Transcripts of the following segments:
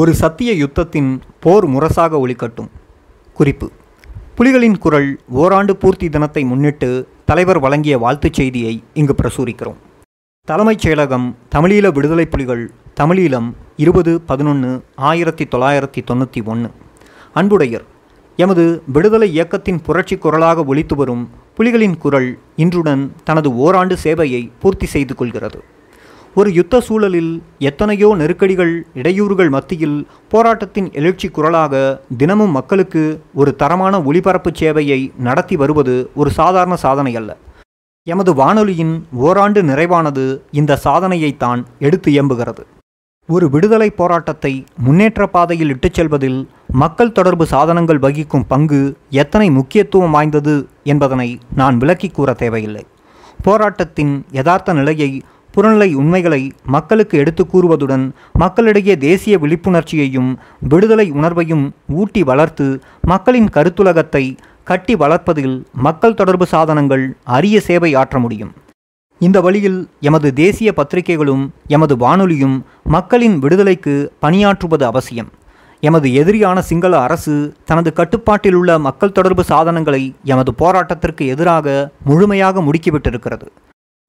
ஒரு சத்திய யுத்தத்தின் போர் முரசாக ஒளிக்கட்டும் குறிப்பு. புலிகளின் குரல் ஓராண்டு பூர்த்தி தினத்தை முன்னிட்டு தலைவர் வழங்கிய வாழ்த்துச் செய்தியை இங்கு பிரசுரிக்கிறோம். தலைமைச் செயலகம் தமிழீழ விடுதலை புலிகள் தமிழீழம் இருபது பதினொன்று ஆயிரத்தி தொள்ளாயிரத்தி தொண்ணூற்றி ஒன்று அன்புடையர் எமது விடுதலை இயக்கத்தின் புரட்சி குரலாக ஒலித்து வரும் புலிகளின் குரல் இன்றுடன் தனது ஓராண்டு சேவையை பூர்த்தி செய்து கொள்கிறது. ஒரு யுத்த சூழலில் எத்தனையோ நெருக்கடிகள் இடையூறுகள் மத்தியில் போராட்டத்தின் எழுச்சி குரலாக தினமும் மக்களுக்கு ஒரு தரமான ஒளிபரப்பு சேவையை நடத்தி வருவது ஒரு சாதாரண சாதனை அல்ல. எமது வானொலியின் ஓராண்டு நிறைவானது இந்த சாதனையைத்தான் எடுத்து இயம்புகிறது ஒரு விடுதலை போராட்டத்தை முன்னேற்ற பாதையில் இட்டுச் செல்வதில் மக்கள் தொடர்பு சாதனங்கள் வகிக்கும் பங்கு எத்தனை முக்கியத்துவம் வாய்ந்தது என்பதனை நான் விளக்கி கூற தேவையில்லை. போராட்டத்தின் யதார்த்த நிலையை புறநிலை உண்மைகளை மக்களுக்கு எடுத்து கூறுவதுடன் மக்களிடையே தேசிய விழிப்புணர்ச்சியையும் விடுதலை உணர்வையும் ஊட்டி வளர்த்து மக்களின் கருத்துலகத்தை கட்டி வளர்ப்பதில் மக்கள் தொடர்பு சாதனங்கள் அரிய சேவை ஆற்ற முடியும். இந்த வழியில் எமது தேசிய பத்திரிகைகளும் எமது வானொலியும் மக்களின் விடுதலைக்கு பணியாற்றுவது அவசியம். எமது எதிரியான சிங்கள அரசு தனது கட்டுப்பாட்டில் உள்ள மக்கள் தொடர்பு சாதனங்களை எமது போராட்டத்திற்கு எதிராக முழுமையாக முடுக்கிவிட்டிருக்கிறது.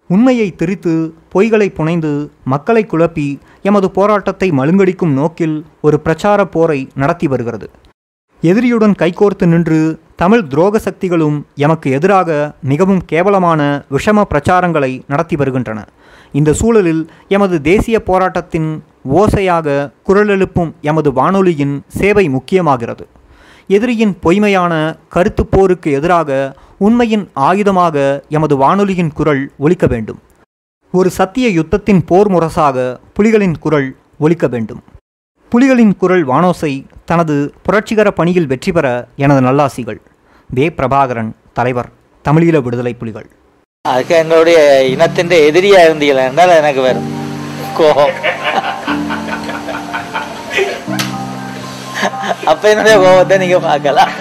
உண்மையை திரித்து பொய்களை புனைந்து மக்களை குழப்பி எமது போராட்டத்தை மழுங்கடிக்கும் நோக்கில் ஒரு பிரச்சார போரை நடத்தி வருகிறது. எதிரியுடன் கைகோர்த்து நின்று தமிழ் துரோக சக்திகளும் எமக்கு எதிராக மிகவும் கேவலமான விஷம பிரச்சாரங்களை நடத்தி வருகின்றன. இந்த சூழலில் எமது தேசிய போராட்டத்தின் ஓசையாக குரலெழுப்பும் எமது வானொலியின் சேவை முக்கியமாகிறது. எதிரியின் பொய்மையான கருத்து போருக்கு எதிராக உண்மையின் ஆயுதமாக எமது வானொலியின் குரல் ஒலிக்க வேண்டும். ஒரு சத்திய யுத்தத்தின் போர் முரசாக புலிகளின் குரல் ஒலிக்க வேண்டும். புலிகளின் குரல் வானோசை தனது புரட்சிகர பணியில் வெற்றி பெற எனது நல்லாசிகள். வே. பிரபாகரன் தலைவர் தமிழீழ விடுதலை புலிகள். அதுக்கு எங்களுடைய இனத்தின் எதிரியா இருந்தீங்களா என்றால் எனக்கு வரும் கோபம். அப்ப என்னுடைய கோபத்தை நீங்க பார்க்கலாம்.